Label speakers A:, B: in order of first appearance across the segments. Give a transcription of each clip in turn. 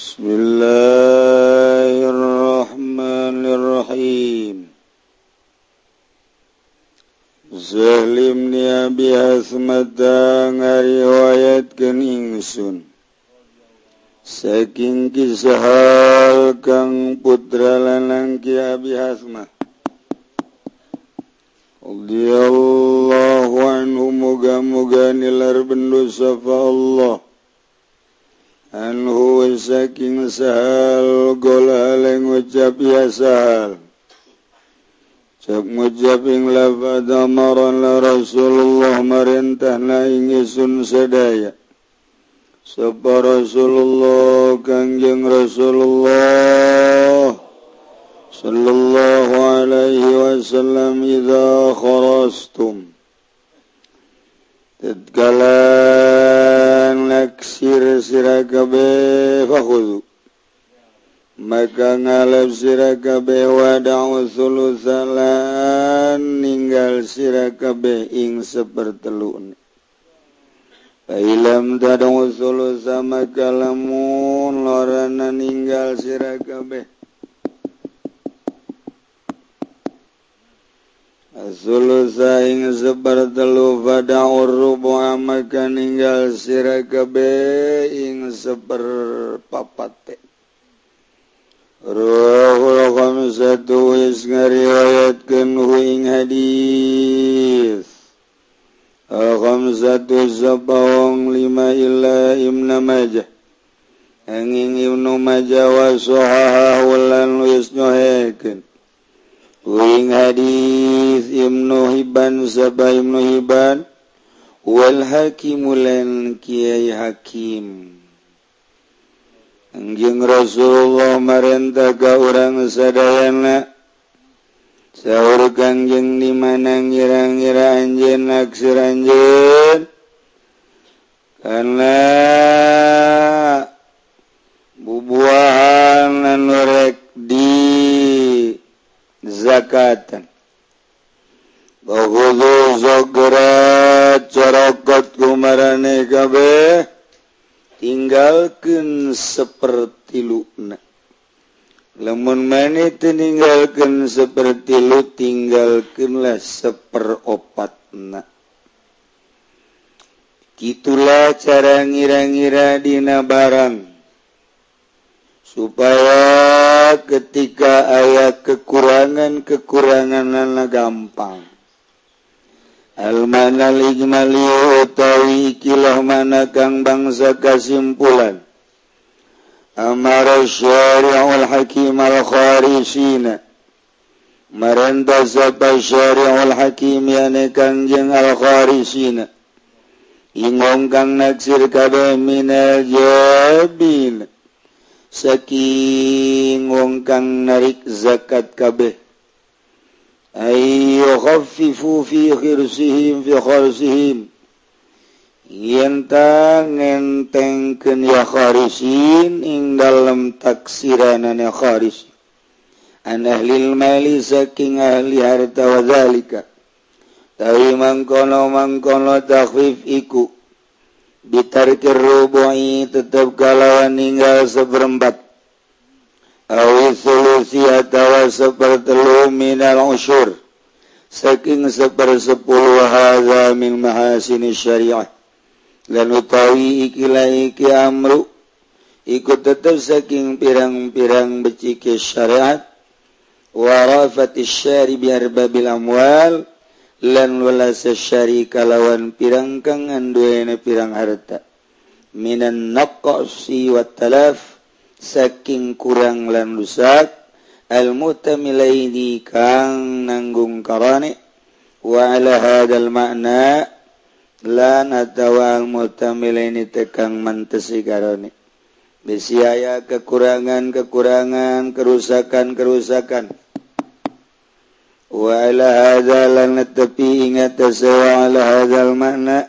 A: Bismillahirrahmanirrahim. Zalim الرحمن الرحيم سهل بن أبي أسمد ngariwayatkeun saking kisah kang putra lanang Ki Abi Hasmah radhiyallahu anhu muga-muga nilar bendu safa Allah. anhu saking sahal gola leng ucap ya sahal. Cak ngucap ing lafad amaran la Rasulullah marintah na ingisun sedaya. Sapa Rasulullah kangjeng Rasulullah Sallallahu alaihi wasallam Iza kharastum Tidkala sira kabeh fakhudhu maka ngalap sirakabe wada'u sulusalan ninggal sirakabe ing sepertelun. Ilam dadang usulu maka lamun lorana ninggal sirakabe kabeh Zuluzaing zebar telu pada urrubu'a maka ninggal sirakabe ing seper papate. Ruhul khamsatu is ngariwayatkan hu ing hadis. Al khamsatu sabawang lima illa imna majah. Angin ibnu majah wa suhaha wulan yusnyuhekin. wing hadis Ibnu هبان زبا Ibnu هبان wal لن كياي hakim. Anjing Rasulullah merentah ka orang sadayana. Sahur kanjeng di mana ngira-ngira anjen naksir anjen karena rakatan Bahudu zograt corokat kumarane kabeh tinggalkan seperti luna. Lemun mana tinggalkan seperti lu tinggalkanlah seperopatna. Itulah cara ngira-ngira dina barang supaya ketika ayat kekurangan-kekurangan nana gampang. Almanatawi kilah mana kang bangsa kesimpulan. Amar syariul Hakim al kharisina. Merentah sapa syariul hakim yane kangjeng al-kharisina. Ingong kang naksir kabeh minal jabina saking wong kang narik zakat kabeh. Ay yukhaffifu fi khirsihim fi kharsihim. Yenta ngentengkeun ya kharisin ing dalem taksiranana kharis an ahli mali saking ahli harta wa zalika tawi mangkono mangkono takhfif iku. ditarkir rubu'i tetap kalawan ninggal seperempat. Awi solusi atawa sepertelu minal usyur saking sepersepuluh hadza min mahasini syariah. Dan utawi ikilah iki amru. Ikut tetap saking pirang-pirang becike syariat. Warafati syari biar babil amwal. lan walasa syari kalawan pirang kang anduene pirang harta. Minan naqsi wa talaf saking kurang lan rusak al mutamilaini kang nanggung karane wa ala hadal makna lan atawa al mutamilaini tekang mantesi karane. Bisiaya kekurangan kekurangan kerusakan kerusakan وعلى هذا لنتفي إن وعلى هذا المعنى.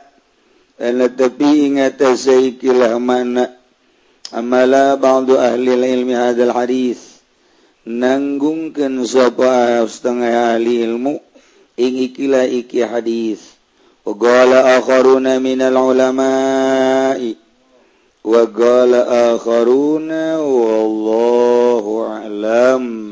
A: لنتفي إن تسيك له معنى. أما لا بعض أهل العلم هذا الحديث. nanggungkan sapa setengah ahli ilmu ing ikilah iki hadis wa akharuna minal ulama wa qala akharuna wallahu alam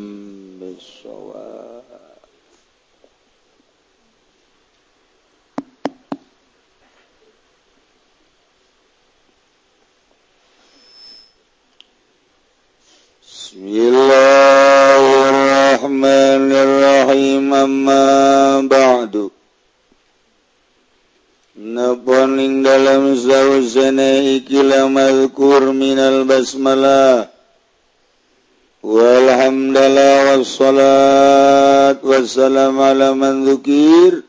A: Bismillahirrahmanirrahim. Amma ba'du. Napon ing dalam sausana iki lamazkur minal basmalah Walhamdulillah wassalat wassalam ala man dzukir.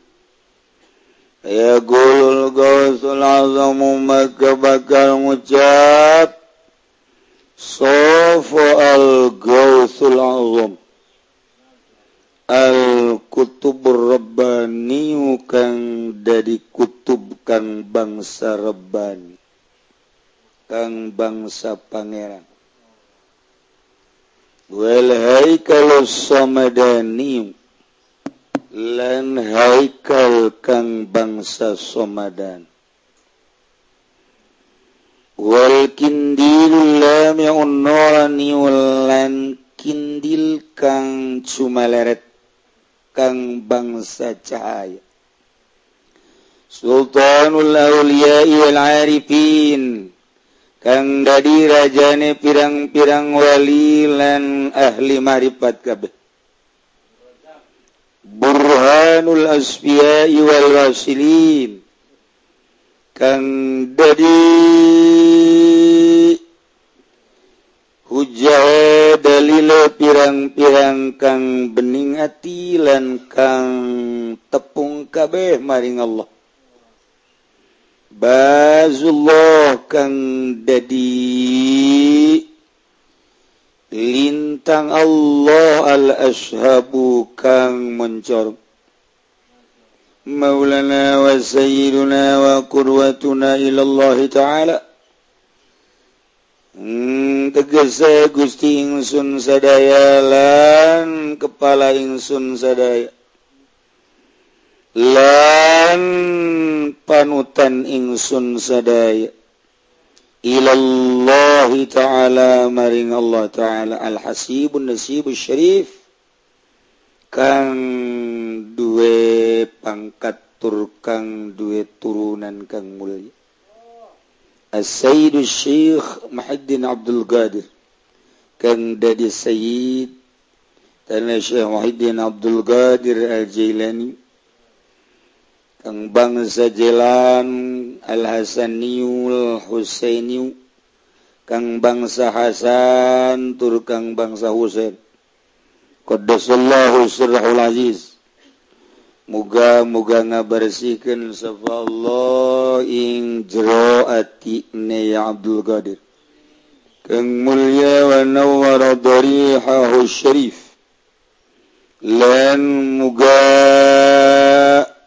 A: Yaqulul gawsul azamu maka bakal ngucap. Sofa al-gawthul azam. Al-kutub rabbani Kang dari kutub Kang bangsa rabbani. Kang bangsa pangeran. Wal haikal samadani Lan haikal Kang bangsa somadani. Walkindilan kindil kang cuma leret kang bangsa cahaya. Sultanul Aulia wal Arifin kang dadi rajane pirang-pirang wali lan ahli marifat kabeh. Burhanul Asfiya wal Wasilin Kang Dedi Huja dalile pirang-pirang kang bening atilan kang tepung kabeh maring Allah. Bazullah kang dadi lintang Allah al-ashabu kang mencorong. مولانا وسيدنا وقروتنا إلى الله تعالى. Hmm, tegese Gusti ingsun sadaya lan kepala ingsun sadaya lan panutan ingsun sadaya. Ilallahi ta'ala maring Allah ta'ala al-hasibun nasibus syarif kang duwe pangkat tur kang duwe turunan kang mulia. Sayyid Syekh Muhaddin Abdul Qadir kang dadi Sayyid tanah Syekh Muhaddin Abdul Qadir Al-Jailani kang bangsa Jalan Al-Hasaniul Husainiu kang bangsa Hasan tur kang bangsa Husain. Qaddasallahu sirrahul aziz muga-muga ngabersihkan sefallah ing jero atine ya Abdul Qadir. Kang mulya wa nawwara darihahu syarif. Lan muga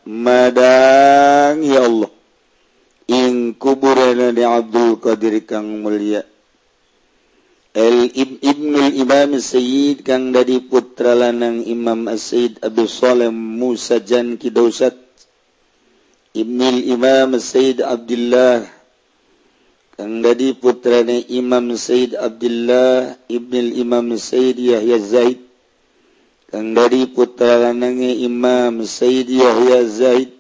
A: madang ya Allah. Ing kuburan di Abdul Qadir kang mulya. Ibnul Imam Sayyid kang dari putra lanang Imam Sayyid Abdul Salam Musa Jan Kidausat. Ibnul Imam Sayyid Abdullah kang dari putrane Imam Sayyid Abdullah Ibnul Imam Sayyid Yahya Zaid kang dari putra lanange Imam Sayyid Yahya Zaid.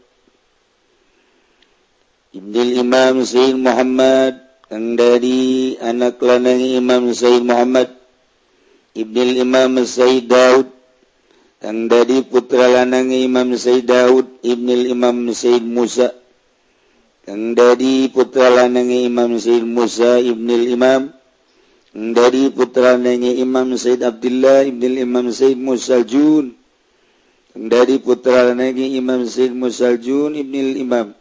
A: Ibnul Imam Sayyid Muhammad dari anak lanang Imam Said Muhammad Ibnil Imam Said Daud. Yang dari putra lanang Imam Said Daud Ibnil Imam Said Musa. Yang dari putra lanang Imam Said Musa Ibnil Imam. Yang dari putra lanang Imam Said Abdullah Ibnil Imam Said Musa Jun. Dari putra lanang Imam Said Musa Jun Ibnil Imam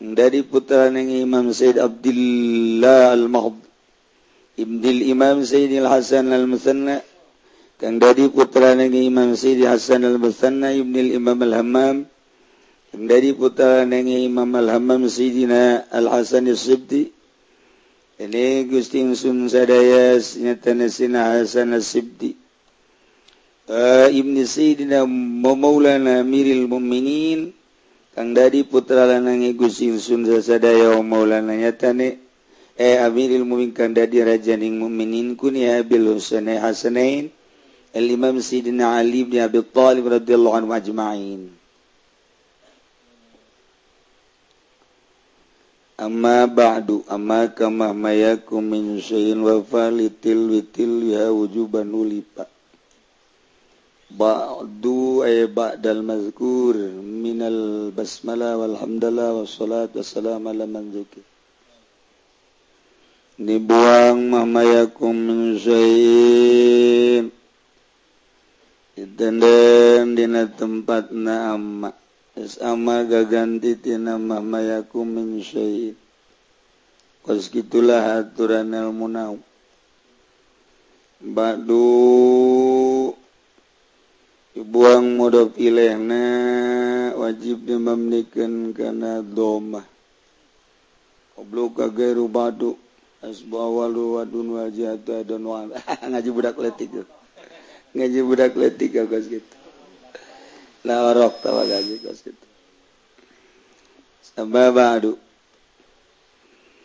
A: dari putra yang Imam Said Abdullah Al-Mahd Ibnil Imam Said Al-Hasan Al-Musanna kang dari putra yang Imam Sayyid Hasan Al-Musanna Ibnil Imam Al-Hammam kang dari putra yang Imam Al-Hammam Sayyidina Al-Hasan Al-Sibti ini Gusti Sun sadaya nyatana sina Hasan Al-Sibti uh, Ibn Sayyidina Maulana Amiril Mu'minin dari putra lanang Gu Sun maulanya eh Amiril muingkan dadi rajaning muminin kun ya Bil Hasanin Imam Sidina Ali bin Abi Thalib radhiyallahu anhu ajma'in. Amma ba'du amma kama mayakum min syai'in wa falitil witil ya wujuban ulipa ba'du ay ba'dal mazkur minal basmalah walhamdulillah wassalat wassalamu ala man zukir dibuang mamayakum min syai'in. Ditenden dina tempat na amma. Es amma gaganti tina mamayakum min syai'in. Kos gitulah aturan ilmu nau. Ba'du. buang mudhof ilaihna wajib dimamnikeun kana dhammah Oblok ka gairu badu asbu wadun wajatu adun ngaji budak letik. Ngaji budak letik ya gitu. Lah orok tawa gaji kos gitu. Sababadu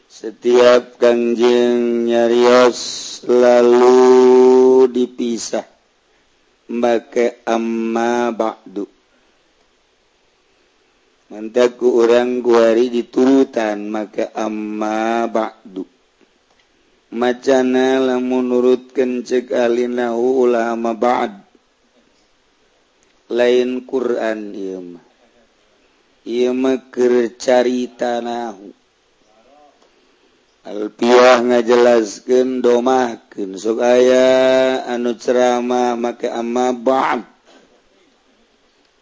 A: setiap kanjeng nyarios lalu dipisah make amma bakdu mantak orang guari diturutan make amma bakdu macana lamun nurutkeun ceuk alin ulama ba'd. Lain Quran ieu mah. Ieu mah keur carita nahu. Alpiah ngajelaskan domahken sok aya anu ceramah make ama ba'd.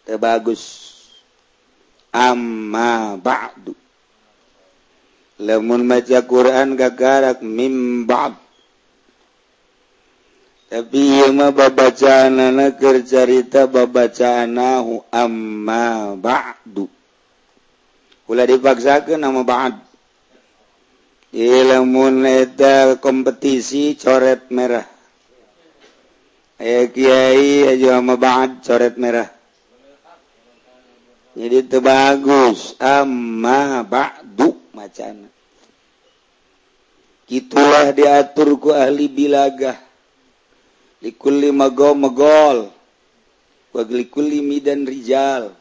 A: Teu bagus. Amma ba'du. Lamun maca Quran gagarak mim ba'd. Tapi ieu mah babacaanana keur carita babacaanahu amma ba'du. Ulah dipaksakeun nama ba'd. Ilmunedal kompetisi coret merah. Ayah Kiai aja sama banget coret merah. Jadi itu bagus. Amma ba'du macana. Itulah diatur ku ahli bilagah. Likulli magol magol. Waglikulli midan rijal.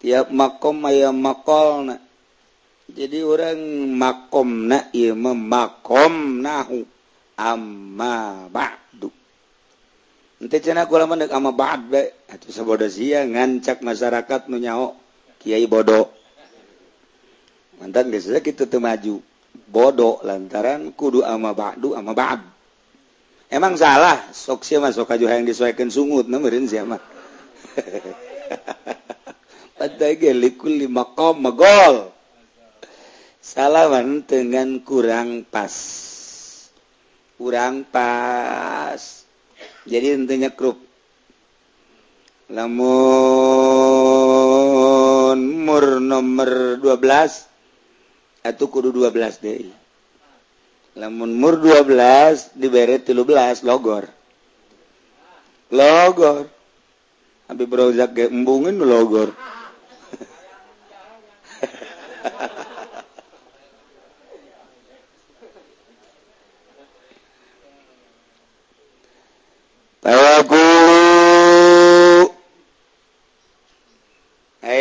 A: Tiap makom ayam makolna. jadi orang makom na ilmu makom nahu. Amma ba'du. Ente cenah kula mendek amma ba'd be. Atuh sabodo sia ngancak masyarakat nu nyao kiai bodoh. Mantan biasanya kita tuh maju. Bodoh lantaran kudu amma ba'du amma ba'd. Emang salah sok sia masuk sok yang disesuaikan sungut na siapa Padahal likul lima kom magol. salawan dengan kurang pas. Kurang pas. Jadi intinya krup. Lamun mur nomor 12 atau kudu 12 deh lamun mur 12 dibere 13 logor. Logor. Habis berozak embungan logor.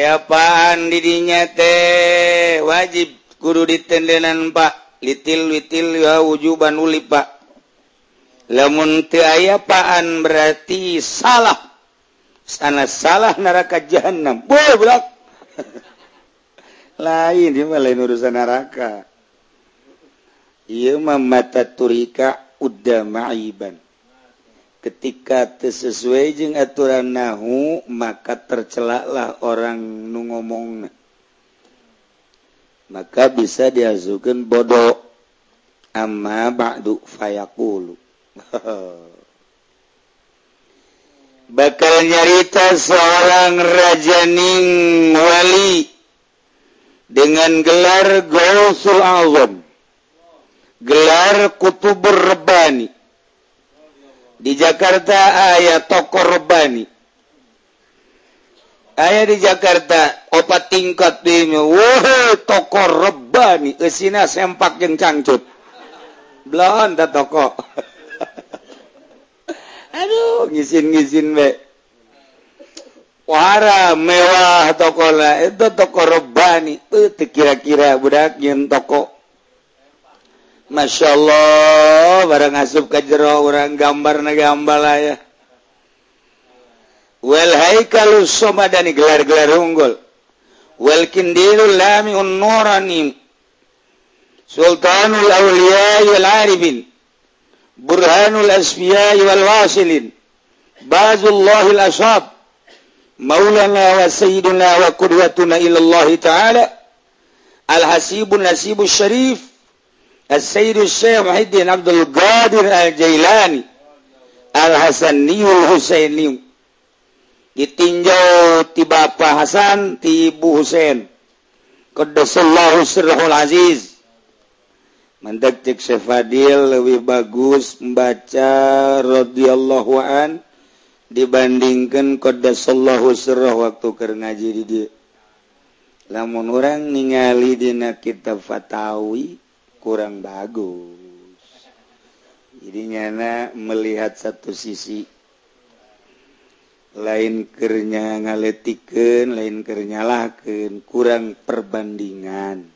A: apaan didinya teh? Wajib guru ditendenan Pak. Litil witil ya wujuban uli Pak. Lamun teu aya paan berarti salah. Sana salah neraka jahanam boy belak lain dia mah lain urusan neraka. Iya mah mata turika udah ma'iban ketika sesuai jeung aturan nahu maka tercelaklah orang nu ngomong maka bisa diazukan bodoh amma ba'du fayaqulu. Bakal nyarita seorang rajaning wali dengan gelar Gausul Azam gelar Kutubur Rebani di Jakarta ayah toko Robani ayaah di Jakarta obat tingkat di wow, toko Robani Esina sempak yang cangcut. Belum ada toko. Aduh ngisin-ngisin be. Wara mewah toko lah. Itu toko Robani itu kira-kira budak yang toko Masya Allah barang asup ke jero orang gambar nagambalaya Well kalau somadani gelar-gelar unggul. Walkin lami unnoranim Sultanul Aulia wal Arifin. Burhanul Asfiya wal Wasilin. Bazullahil Ashab. Maulana wa Sayyiduna wa Qudwatuna ilallahi ta'ala. Al-Hasibun Nasibus Syarif السيد الشيخ محي الدين عبد القادر الجيلاني Al-Hasaniyu Husainiyu ditinjau ti Bapak Hasan ti Ibu Husain. Qaddasallahu sirrahul aziz. Mandak cek Syefadil lebih bagus membaca radhiyallahu an dibandingkan Qaddasallahu sirrah waktu keur ngaji di dia. Lamun orang ningali dina kitab Fatawi kurang bagus. Jadi nyana melihat satu sisi. Lain kernya ngaletiken lain kernyalahken kurang perbandingan.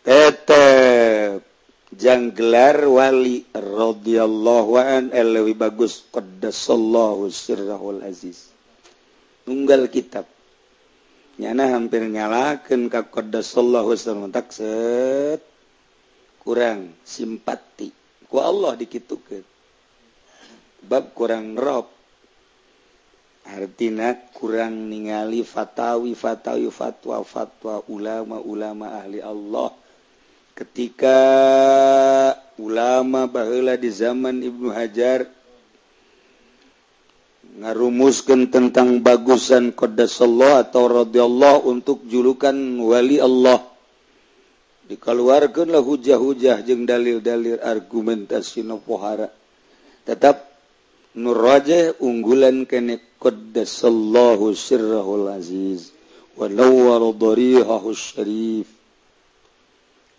A: Tetap janggelar wali radhiyallahu an eh, lebih bagus qaddasallahu sirrahul aziz. Tunggal kitab. Nyana hampir nyalakan ka qaddasallahu sirrahul aziz kurang simpati. Ku Allah dikitukeun bab kurang rob. Artina kurang ningali fatawi fatawi fatwa fatwa ulama ulama ahli Allah. Ketika ulama baheula di zaman Ibnu Hajar ngarumuskan tentang bagusan qaddasallah atau radhiyallahu untuk julukan wali Allah dikeluarkanlah hujah-hujah jeung dalil-dalil argumentasi nopohara tetap nurraja unggulan kene qaddasallahu sirrahul aziz wa nawwara dharihahu syarif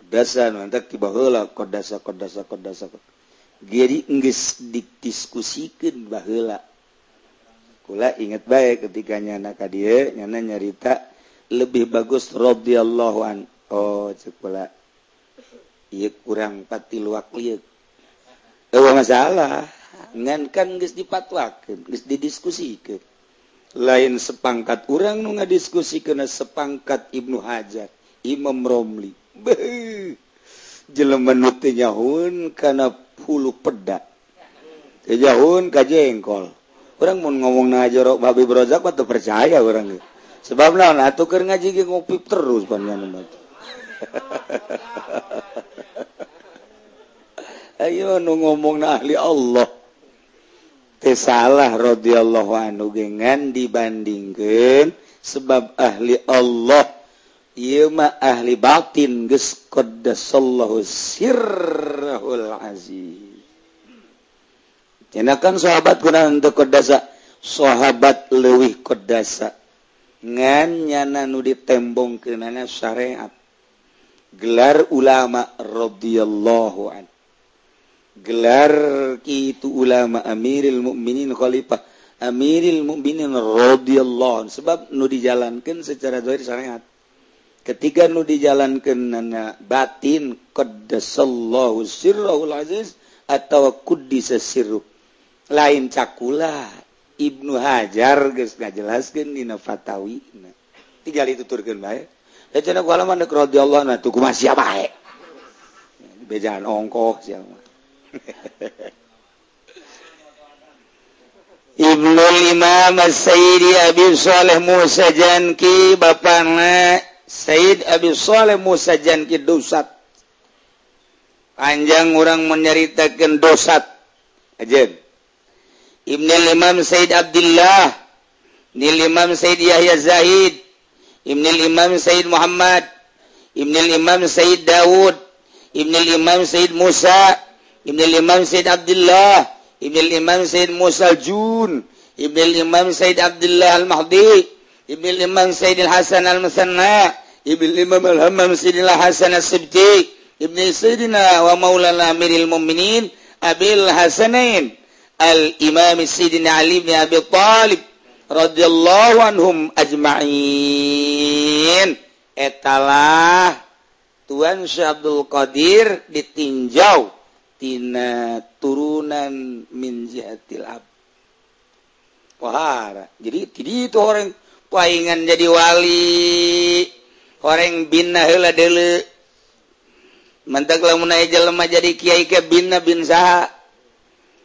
A: dasan mantak ti baheula qaddasa qaddasa qaddasa jadi geus didiskusikeun baheula kula ingat baik ketika nyana ka dieu nyana nyarita lebih bagus radhiyallahu anhu Oh kurang pati luak liuk oh, masalah. Ngankan guys dipatwakan guys didiskusi ke lain sepangkat orang nu diskusi kena sepangkat Ibnu Hajar Imam Romli. Beuh. jelema nu teu nyahun kana hulu peda. Teu nyahun ka jengkol. Urang mun ngomongna jorok babi brozak mah teu percaya urang sebab naon? Atuh keur ngaji ge ngopi terus panjenengan Ayo nu ngomong na ahli Allah. Salah rodhiallahu anu gengan dibandingkan sebab ahli Allah. Yuma ahli batin gesallahu sahabat guna untuk kodasa sahabat lewih kodasa ngan nyana nu ditembong kenana syariat. gelar ulama rodhiyallahu an. Gelar itu ulama Amiril mukminin Khalifah. Amiril mukminin rodhiyallahu an. Sebab nu dijalankan secara zahir syariat. Ketika nu dijalankan nana batin qaddasallahu sirrahul aziz atau kuddisa sirru. Lain cakula Ibnu Hajar geus ngajelaskeun dina Fatawi. Tinggal itu turkeun bae. bejalan ongkok Ibnul Imam Sayyidi Abi Saleh Musa Janki bapana Sayyid Abi Saleh Musa Janki dosat. Panjang orang menceritakan dosat. Ajen. Ibnul Imam Sayyid Abdullah Nil Imam Sayyid Yahya Zahid Ibnil Imam Said Muhammad Ibnil Imam Said Dawud Ibnil Imam Said Musa Ibnil Imam Said Abdullah Ibnil Imam Said Musa Jun Ibnil Imam Said Abdullah Al-Mahdi Ibnil Imam Said Al-Hasan Al-Musanna Ibnil Imam Al-Hammam Said Al-Hasan Al-Sibti Ibnil Sayyidina wa Maulana Amiril Mu'minin Abil Hasanain Al-Imam Sayyidina Ali ibn Abi Talib rodallahu anhum ajmain. Etalah Tuan Syekh Abdul Qadir ditinjau tina turunan min jihatil ab. Wahara jadi tadi itu orang paingan jadi wali. Orang bina heula deule mentak lamun aya jelema jadi kiai ke bina bin saha.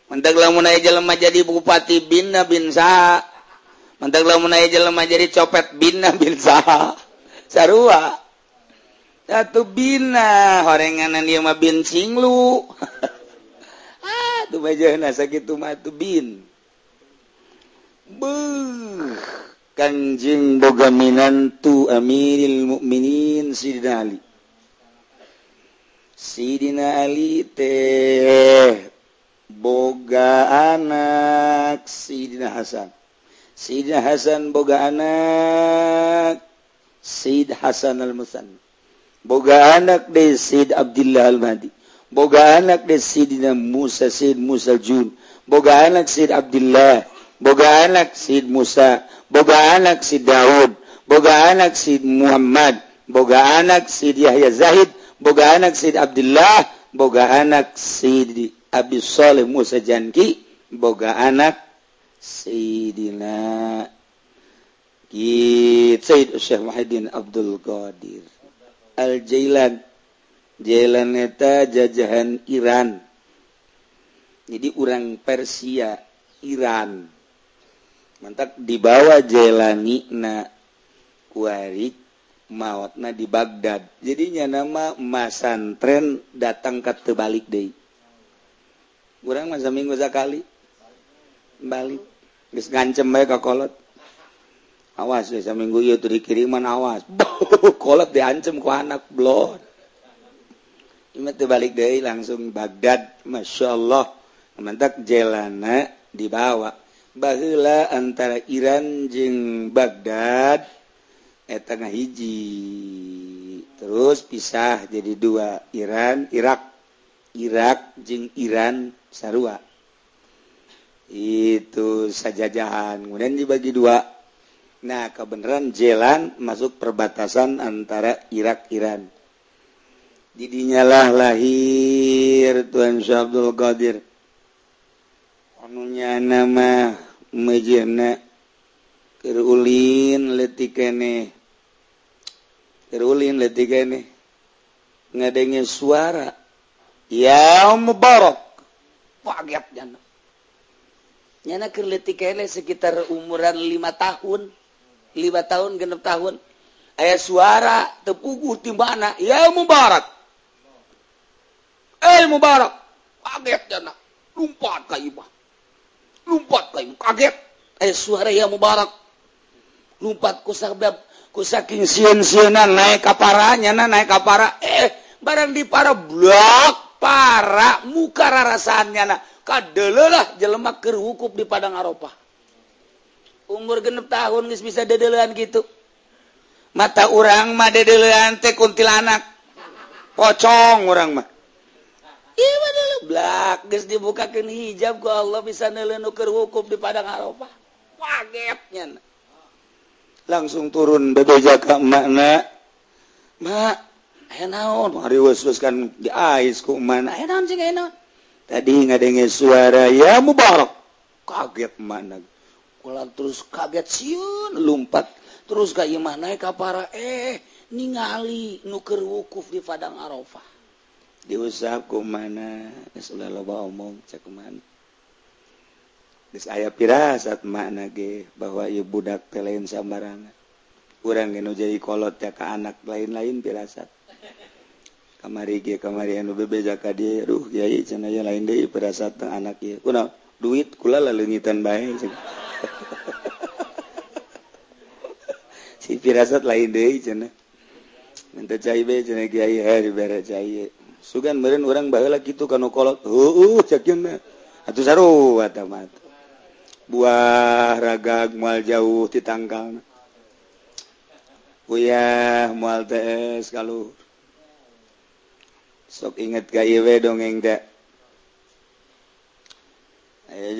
A: Mentak lamun aya jelema jadi bupati bina bin saha. mantaklah naik jalan jadi copet bina bin saha sarua satu bina horenganan dia mah bin singlu ah tuh majahna sakitu mah tuh bin buh Kanjing boga minantu amiril mukminin Sidina Ali. Sidina Ali teh boga anak Sidina Hasan. Sayyidina Hasan boga anak Sayyid Hasan al-Musanna boga anak deh Sayyid Abdullah al-Mahdi boga anak deh Sayyidina Musa Sayyid Musa Jun boga anak Sayyid Abdullah boga anak Sayyid Musa boga anak Sayyid Daud boga anak Sayyid Muhammad boga anak Sayyid Yahya Zahid boga anak Sayyid Abdullah boga anak Sayyid Abi Saleh Musa Janki boga anak Sayyidina Ki Sayyid Syekh Muhyiddin Abdul Qadir Al Jailan Jailan eta jajahan Iran Jadi orang Persia Iran. Mantap dibawa Jailani na kuari mautna di Baghdad. Jadinya nama masantren datang ke tebalik deh. Kurang masa minggu sekali. balik. Bis ngancem baik kolot. Awas deh seminggu itu dikiriman awas. Kolot diancem ku anak blon. Ima tuh balik deh langsung Baghdad. Masya Allah. Mantak jelana dibawa. Bahula antara Iran jeng Baghdad tengah hiji terus pisah jadi dua Iran Irak. Irak jeng Iran Sarua. itu sajajahan. Kemudian dibagi dua. Nah kebenaran jalan masuk perbatasan antara Irak Iran. Didinyalah lahir Tuhan Syekh Abdul Qadir. Anunya nama mejirna kerulin letikane kerulin letikane ngadengin suara. Ya mubarak. Kaget jana nyana keur sekitar umuran lima tahun. Lima tahun genep tahun. Ayah suara tepuguh di mana ya mubarak. Eh mubarak. Kaget jana lumpat ka imah lumpat kayu kaget. Eh suara ya mubarak. Lumpat ku sabab ku saking sieun-sieunna naik kaparanya nyana naik kapara. Eh barang di para blok. para muka rarasaannya nah. Kadelah jelemak kerwukup di padang Arafah. Umur genep tahun nggak bisa dedelean gitu. Mata orang mah dedelean teh kuntilanak. Pocong orang mah. Iya bener blak geus dibukakeun hijab ku Allah bisa neuleuh kerwukup di padang Arafah. Kagetnya langsung turun bebeja ka emakna mak naon tadi ngadenge suara ya mubarak. Kaget mana kula terus kaget siun lompat terus ka imah naik para eh ningali nuker wukuf di padang arafah. Diusap ku mana sudah loba omong cek mana. Terus ayah pirasat makna ge bahwa ibu budak telain sambarangan. Kurang geno jadi kolot ya ke anak lain-lain pirasat. kamari ge kamari anu bebeja ka dia aduh kiai cenah ya lain deui perasaan teh anak ieu. Kuna duit kula leungitan bae si pirasat lain deui cenah. Minta cai be cenah kiai eh, hari bere cai eh. sugan meureun urang baheula kitu kana kolot. Heueuh cakeun atuh sarua tamat buah ragag mal jauh titangkal uyah mual TS kalau sok inget kaiw dongeng da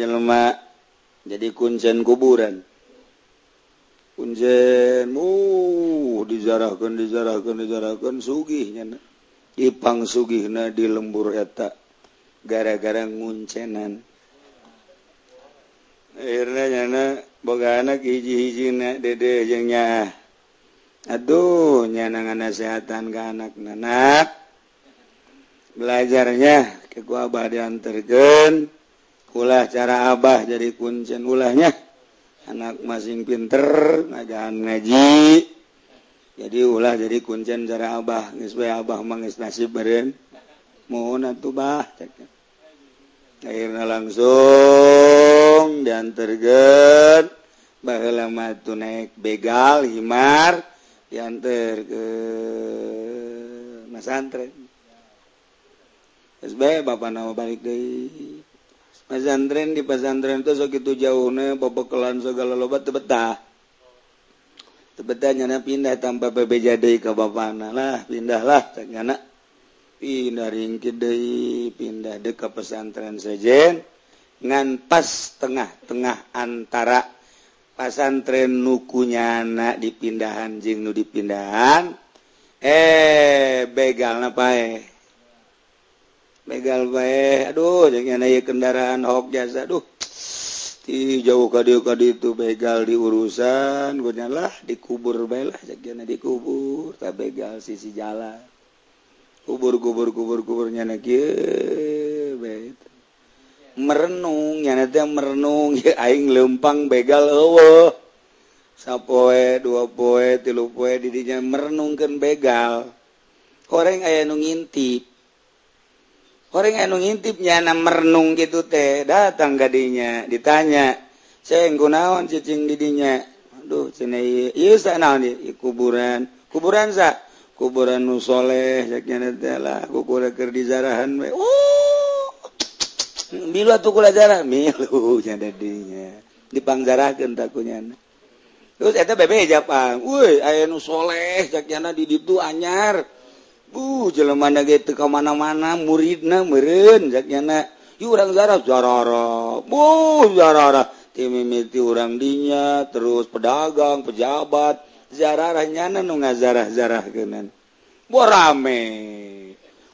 A: lemak jadi kuncen kuburan. Kunjenmu uh, dijarahkan dijarahkan dijarahkan sugihnya Ipang sugih na di lembur etak gara-gara nguncenan. Akhirnyana boga anak hiji-hiji dede jengnya aduh nyanangan nasehatan ke anak nanak belajarnya keku Abah diantergen ulah cara Abah jadi kuncen ulahnya. Anak masing pinter ngajahan ngaji. Jadi ulah jadi kuncen cara Abah supaya Abah mangis nasib beren mohon atuh bah. Akhirnya langsung diantergen bahwa matu naik begal himar diantar ke masantren SB Bapak nama balik deh. Pesantren di pesantren itu segitu itu jauhnya bobokelan segala lobat tebetah. Tebetah nyana pindah tanpa PB jadi ke bapana lah pindahlah nyana pindah ringkit deh pindah deh ke pesantren sejen. Ngan pas tengah-tengah antara pesantren nukunya anak dipindahan jing nu dipindahan. Eh begal napa eh. begal baik aduh jangan naik kendaraan hok jasa. Aduh di jauh kadi kadi itu begal di urusan gue lah dikubur baik jangan dikubur tak begal sisi jalan. Kubur kubur kubur kuburnya nak baik merenung ya nanti merenung ya aing lempang begal ewe sapoe dua poe tilu poe didinya merenungkan begal. Koreng ayah nungintip orang anu ngintipnya na merenung gitu teh datang gadinya ditanya saya gunawan cicing didinya aduh cina iya sa naon di kuburan. Kuburan sa? Kuburan nusoleh saknya lah kuburan kerdi zarahan we. Oh! Milu atuh kula zarah milu nya dinya. Dipangzarahkeun takunya terus eta bebe japang woi aya nu soleh saknya di ditu anyar. Uh jelemana gitu ke mana-mana muridna meren jaknyana yu urang zarah zarara. Bu zarara timimiti urang dinya terus pedagang, pejabat, zarara nyana nu ngazarah-zarah keunan. Bo rame.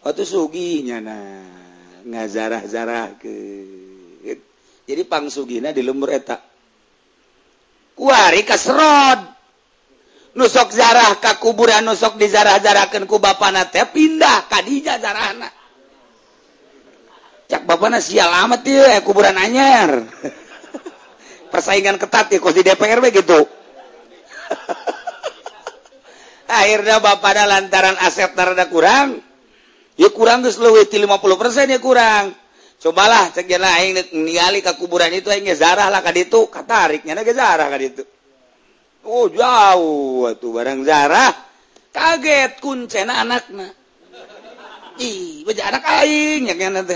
A: Waktu sugi nyana ngazarah-zarah ke. Jadi pang sugina di lembur etak Kuari kasrod. nusok zarah ka kuburan nusok di zarah-zarakeun ku bapana teh pindah kadija zarah zarahna cak bapana sial amat ya, kuburan anyar persaingan ketat ya kos di DPR begitu. akhirnya bapaknya lantaran aset narada kurang ya kurang tuh leuwih ti 50 persen ya kurang cobalah cek ini aing ningali ke kuburan itu aing zarah lah kaditu kata ariknya ge zarah kaditu. Oh jauh tuh barang zarah kaget kuncena anakna. Ih, baca anak aing yang nanti.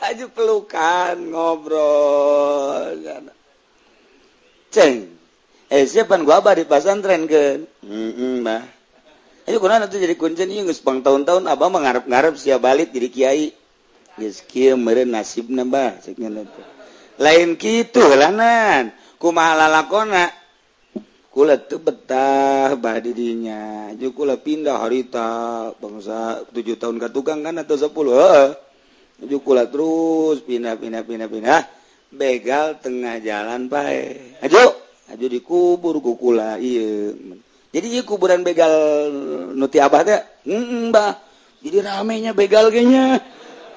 A: Aja pelukan ngobrol. Ceng, eh siapa gua abah di pesantren kan? hmm mah. Ayo kurang nanti jadi kuncen iya ngesepang tahun-tahun abah mengharap-ngarap siap balik jadi kiai. Yes, kia meren nasib nambah. Ceknya nanti. lain gitu lanan. Kumahalakona kulit betah badidinya jukulah pindah harita bangsa tujuh tahun ke tukang kan atau sepuluh heeh. Jukulah terus pindah pindah pindah pindah. Begal tengah jalan pae. Ajo ajo dikubur kukula iya jadi iya kuburan begal nuti abah teh? Mbah. Jadi ramenya begal kayaknya.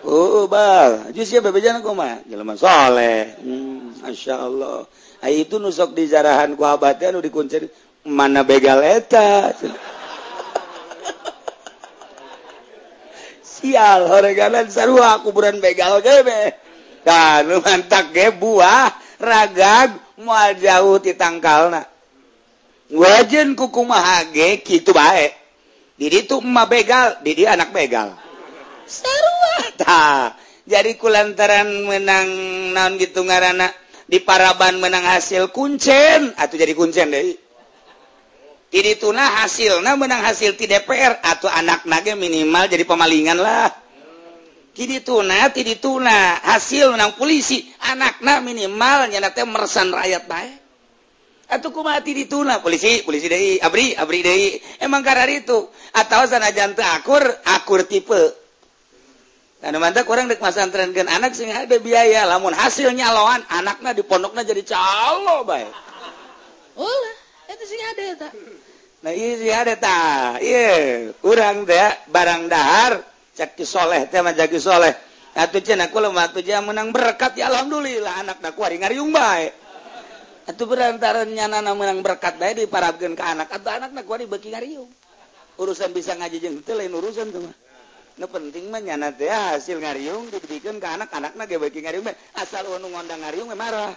A: Oh, oh bebejansholeh hmm, Asya Allah. Ay, itu nusok di jarahan kuhabatan dikunci mana begal eta. Sial horeganan sarua kuburan begal gebe dan mantak ge buah ragag mual jauh titangkalna wajen kukumaha ge kitu bae. Jadi itu emak begal jadi anak begal. Serwata. jadi kulantaran menang naon gitu ngaranak di paraban menang hasil kuncen. Atau jadi kuncen deh ini tunah hasil nah menang hasil di DPR atau anak naga minimal jadi pemalingan lah. Kini tuna tidak tuna. Hasil menang polisi. Anaknya minimal nyanaknya meresan rakyat baik atau ku mati di tuna? Polisi polisi deh abri abri deh emang karena itu atau sana jantung akur akur tipe. Dan mantap orang dek masantrenkeun anak sing ada biaya, lamun hasilnya lawan anaknya di pondoknya jadi calo baik. Ulah, itu sing ada eta. Nah iya sing ada ta. Iya, urang teh barang dahar caki soleh teh mah soleh. Atuh cenah aku lemah atuh jeung menang berkat ya alhamdulillah anak dak kuari ngariung bae. Atuh berantara nyana menang berkat baik di diparabkeun ke anak atuh anak dak kuari beki ngariung. Urusan bisa ngaji jeung teu lain urusan tuh mah. nu penting menyana teh hasil ngariung dibikin ke anak-anak nage bagi ngariung asal wanu ngondang ngariung me marah.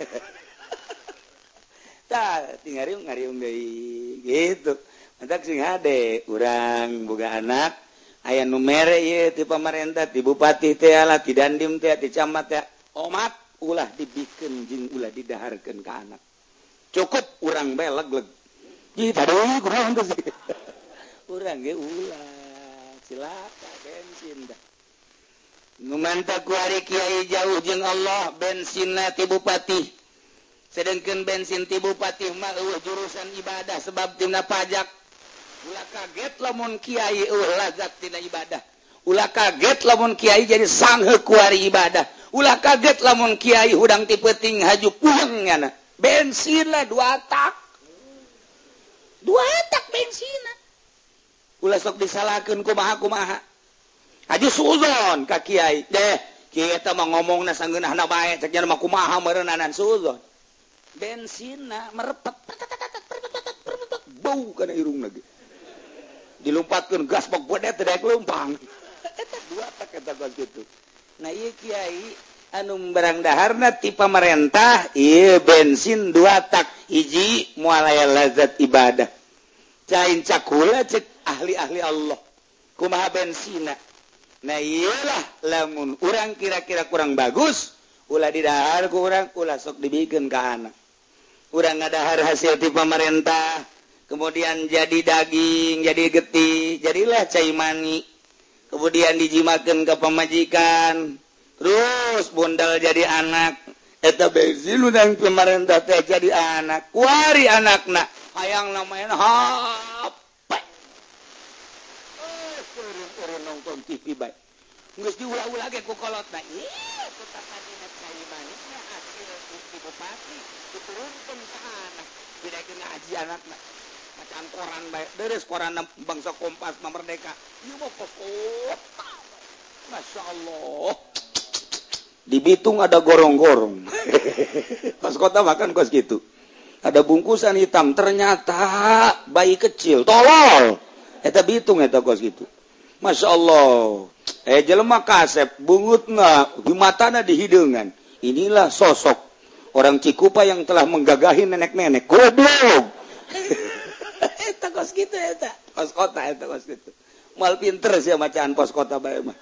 A: Tak ting ngariung ngariung deui gitu. Mentak sing ade urang boga anak aya nu mere ieu ti pamarentah ti bupati teh lah ti dandim teh ti camat teh omat ulah dibikin jeung ulah didaharkeun ka anak. Cukup urang bae leg-leg. Ih, tadi kumaha sih? Urang ge ulah. silaka bensin numantaari Kyai jauh jeung Allah bensinna tibupati sedangkan bensin tibupati malu jurusan ibadah sebab tina pajak. Ulah kaget lamun Kyai lazat tina ibadah. Ulah kaget lamun kiai jadi sanghekuari ibadah. Ulah kaget lamun kiai hudang tipeting haju pulang ngana bensinlah dua tak dua tak bensinna sok disalahkan kumaha-kumaha Haji Suzon ka Kyai deh kita mau ngomong na sanggeunah na bae cek nya kumaha meureunana Suzon. Bensinna merepet bau kana irung lagi dilumpatkan gas bak bodet teh lumpang eta dua tak eta gua kitu nah ieu Kiai anu barang daharna ti pamarentah ieu bensin dua tak hiji mualaya lazat ibadah. Cain cakula cek ahli-ahli Allah. Kumaha bensina? Nah iyalah lamun orang kira-kira kurang bagus ulah didahar kurang ulah sok dibikin ke anak. Kurang ngadahar hasil di pemerintah kemudian jadi daging jadi getih jadilah cai mani. Kemudian dijimakan ke pemajikan terus bundal jadi anak. Eta bensin udang pemerintah teh jadi anak. Kuari anak nak hayang namanya ha. Nonton TV baik nggak diulah-ulah ge ku kolot nah iya ku manisnya hasil bukti bupati. Diturunkan ke anak. Tidak kena ngaji anak macam koran baik deres koran bangsa kompas merdeka. Iya mau ke kota masya Allah. Di Bitung ada gorong-gorong. Pas kota makan kos gitu. Ada bungkusan hitam. Ternyata bayi kecil. Tolol! Eta Bitung eta kos gitu Masya Allah eh jelemah kasep bungut nggak? Gimana di hidungan inilah sosok orang Cikupa yang telah menggagahi nenek-nenek. Goblok! Kos gitu ya kos kota itu kos gitu. Mal pinter sih macaan pos kota bae mah.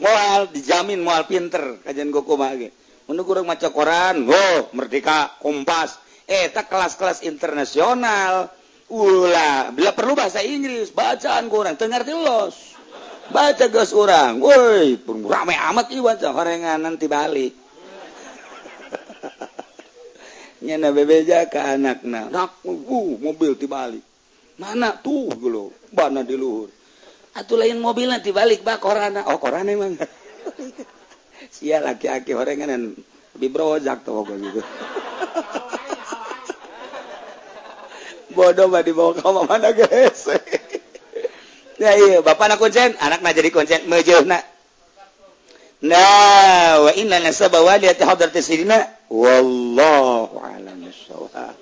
A: Moal dijamin moal pinter kajian gue kumage menurut kurang maca koran oh merdeka kompas. Eh tak kelas-kelas internasional. Ulah bila perlu bahasa Inggris bacaan kurang dengar los baca gas orang woi rame amat iwan horengan nanti balik nyana bebeja ke anakna. Nak uh, mobil balik mana tuh gitu mana di luhur. Atuh lain mobil nanti balik bak korana. Oh korana emang. Sia laki-laki horengan lebih brojak tuh kok gitu. Bodoh mah dibawa ke mana guys Bapak konsen anak jadi konsen mejauh nah wa inna nasabawa lihat hadratis sidina wallahu a'lam bissawab.